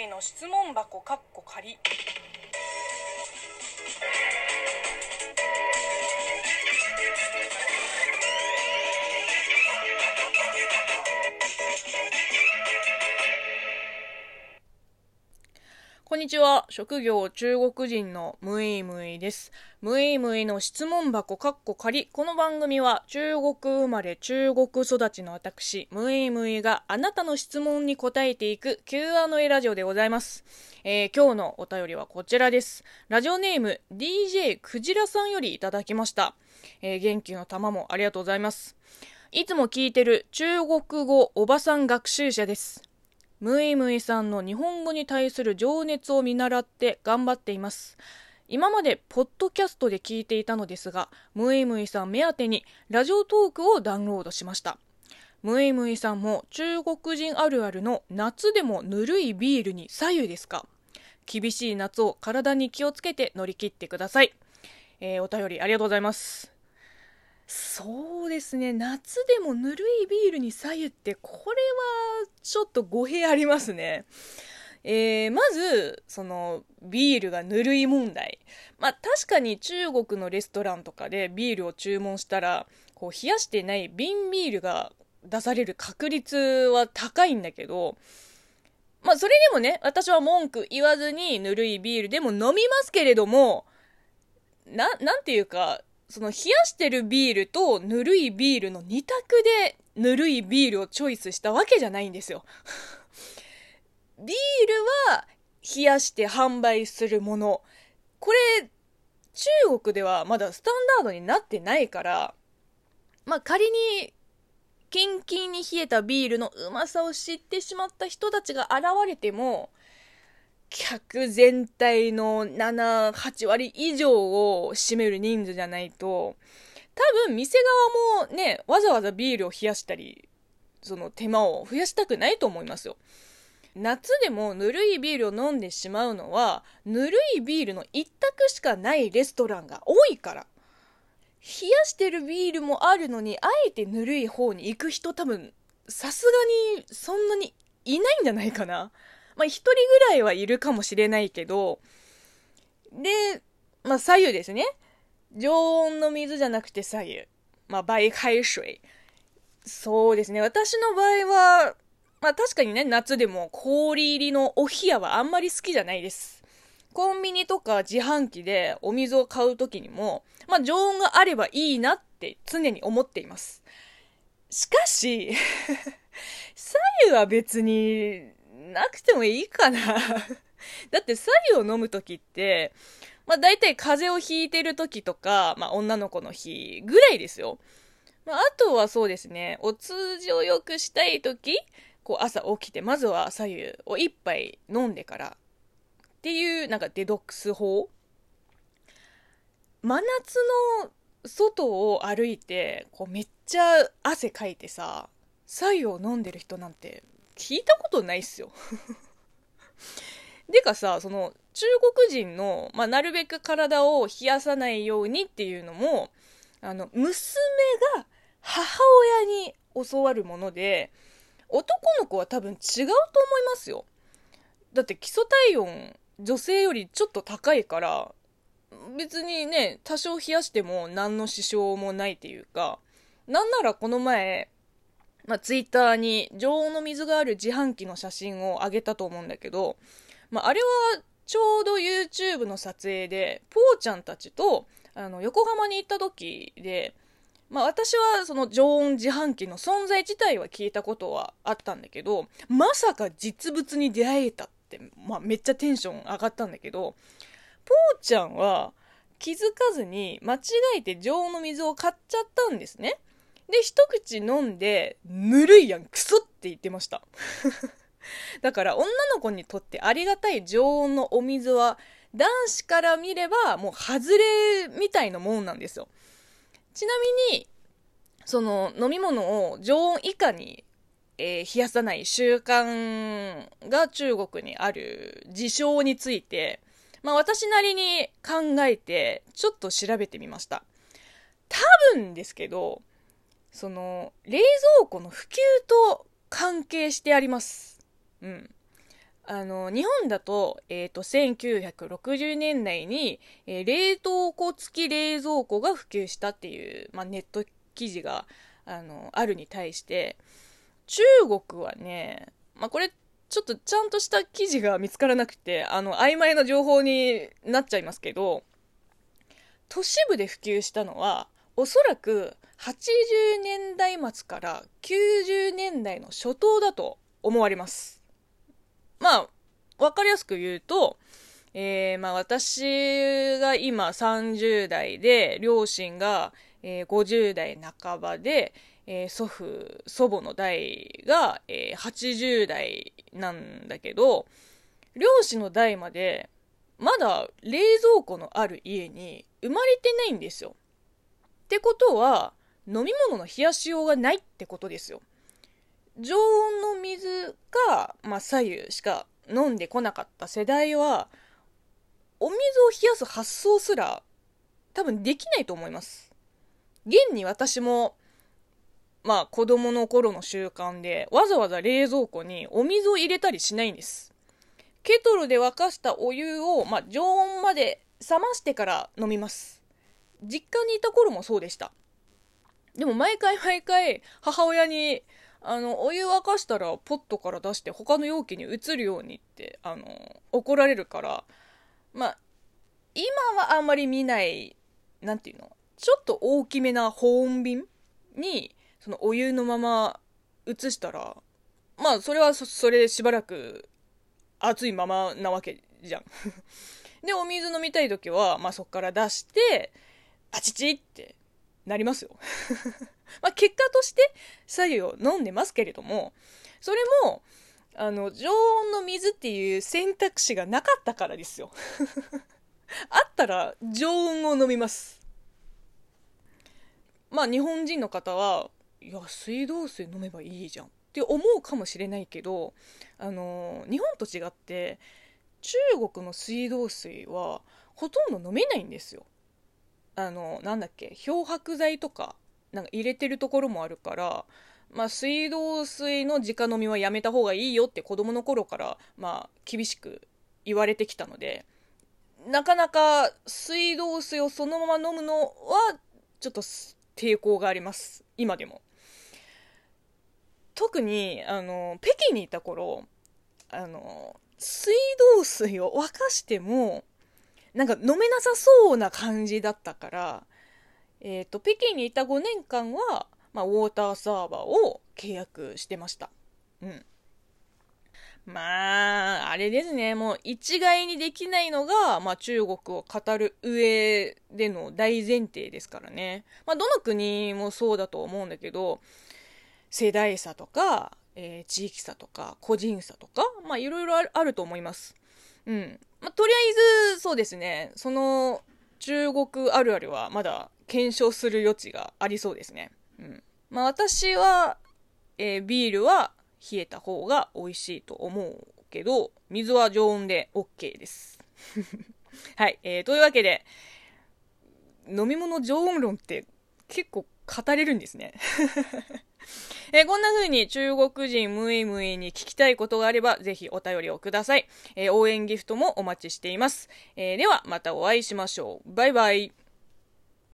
むいの質問箱かっこ仮。んにちは。職業中国人のムイムイです。ムイムイの質問箱かっこ仮。この番組は中国生まれ中国育ちの私、ムイムイがあなたの質問に答えていく Q&A ラジオでございます。えー今日のお便りはこちらです。ラジオネーム DJ クジラさんよりいただきました。えー元気の玉もありがとうございます。いつも聞いてる中国語おばさん学習者です。ムイムイさんの日本語に対する情熱を見習って頑張っています。今までポッドキャストで聞いていたのですが、ムイムイさん目当てにラジオトークをダウンロードしました。ムイムイさんも中国人あるあるの夏でもぬるいビールに左右ですか？厳しい夏を体に気をつけて乗り切ってください。えーお便りありがとうございます。そうですね。夏でもぬるいビールに左右ってこれはちょっと語弊ありますね。えーまずそのビールがぬるい問題。まあ確かに中国のレストランとかでビールを注文したらこう冷やしてない瓶ビールが出される確率は高いんだけどまあそれでもね私は文句言わずにぬるいビールでも飲みますけれどもな、なんていうか、その冷やしてるビールとぬるいビールの二択でぬるいビールをチョイスしたわけじゃないんですよ。ビールは冷やして販売するもの。これ、中国ではまだスタンダードになってないから、まあ仮に、キンキンに冷えたビールのうまさを知ってしまった人たちが現れても、客全体の7、8割以上を占める人数じゃないと、多分店側もね、わざわざビールを冷やしたり、その手間を増やしたくないと思いますよ。夏でもぬるいビールを飲んでしまうのは、ぬるいビールの一択しかないレストランが多いから。冷やしてるビールもあるのに、あえてぬるい方に行く人多分、さすがにそんなにいないんじゃないかな。まあ一人ぐらいはいるかもしれないけど、で、まあ左右ですね。常温の水じゃなくて左右。まあ、白海水。そうですね。私の場合は、まあ確かにね、夏でも氷入りのお冷やはあんまり好きじゃないです。コンビニとか自販機でお水を買うときにも、まあ常温があればいいなって常に思っています。しかし、左右は別になくてもいいかな。だって左右を飲むときって、まあ大体風邪をひいてるときとか、まあ女の子の日ぐらいですよ。まああとはそうですね、お通じを良くしたいとき、こう朝起きて、まずは左右を一杯飲んでからっていうなんかデトックス法真夏の外を歩いて、こうめっちゃ汗かいてさ、左右を飲んでる人なんて聞いたことないっすよ。でかさ、その中国人の、まあ、なるべく体を冷やさないようにっていうのも、あの、娘が母親に教わるもので、男の子は多分違うと思いますよ。だって基礎体温、女性よりちょっと高いから、別にね、多少冷やしても何の支障もないっていうか、なんならこの前、まあ、ツイッターに常温の水がある自販機の写真を上げたと思うんだけど、まあ、あれはちょうど YouTube の撮影で、ぽーちゃんたちと、あの、横浜に行った時で、まあ私はその常温自販機の存在自体は聞いたことはあったんだけど、まさか実物に出会えたって、まあめっちゃテンション上がったんだけど、ぽーちゃんは気づかずに間違えて常温の水を買っちゃったんですね。で、一口飲んで、ぬるいやん、クソって言ってました。だから女の子にとってありがたい常温のお水は男子から見ればもう外れみたいなもんなんですよ。ちなみに、その飲み物を常温以下に、えー冷やさない習慣が中国にある事象について、まあ私なりに考えてちょっと調べてみました。多分ですけど、その冷蔵庫の普及と関係してあります。うん。あの、日本だと、えっ、と、1960年代に、えー冷凍庫付き冷蔵庫が普及したっていう、まあ、ネット記事が、あの、あるに対して、中国はね、まあ、これ、ちょっとちゃんとした記事が見つからなくて、あの、曖昧な情報になっちゃいますけど、都市部で普及したのは、おそらく80年代末から90年代の初頭だと思われます。まあ、わかりやすく言うと、えー、まあ私が今30代で、両親が、えー50代半ばで、えー祖父、祖母の代が、えー80代なんだけど、両親の代まで、まだ冷蔵庫のある家に生まれてないんですよ。ってことは、飲み物の冷やしようがないってことですよ。常温の水が、まあ、左右しか飲んでこなかった世代は、お水を冷やす発想すら、多分できないと思います。現に私も、まあ、子供の頃の習慣で、わざわざ冷蔵庫にお水を入れたりしないんです。ケトルで沸かしたお湯を、まあ、常温まで冷ましてから飲みます。実家にいた頃もそうでした。でも毎回毎回母親に、あの、お湯沸かしたらポットから出して他の容器に移るようにって、あの、怒られるから、まあ、今はあんまり見ない、なんていうの、ちょっと大きめな保温瓶に、そのお湯のまま移したら、まあ、それはそれでしばらく熱いままなわけじゃん。で、お水飲みたい時は、まあそこから出して、パチチってなりますよ。まあ結果として左右を飲んでますけれども、それも、あの、常温の水っていう選択肢がなかったからですよ。あったら常温を飲みます。まあ日本人の方は、いや、水道水飲めばいいじゃんって思うかもしれないけど、あの、日本と違って、中国の水道水はほとんど飲めないんですよ。あの、なんだっけ、漂白剤とか、なんか入れてるところもあるから、まあ、水道水の直飲みはやめた方がいいよって子供の頃から、まあ、厳しく言われてきたので、なかなか水道水をそのまま飲むのは、ちょっと抵抗があります。今でも。特に、あの、北京にいた頃、あの、水道水を沸かしても、なんか飲めなさそうな感じだったから、えっ、と、北京にいた5年間は、まあ、ウォーターサーバーを契約してました。うん。まあ、あれですね。もう一概にできないのが、まあ中国を語る上での大前提ですからね。まあどの国もそうだと思うんだけど、世代差とか、えー地域差とか、個人差とか、まあいろいろあると思います。うん。まあとりあえず、そうですね。その中国あるあるはまだ検証する余地がありそうですね。うん。まあ私は、えービールは冷えた方が美味しいと思うけど、水は常温で OK です。はい。えーというわけで、飲み物常温論って結構語れるんですね。えーこんな風に中国人ムイムイに聞きたいことがあれば、ぜひお便りをください。えー応援ギフトもお待ちしています。えーでは、またお会いしましょう。バイバイ。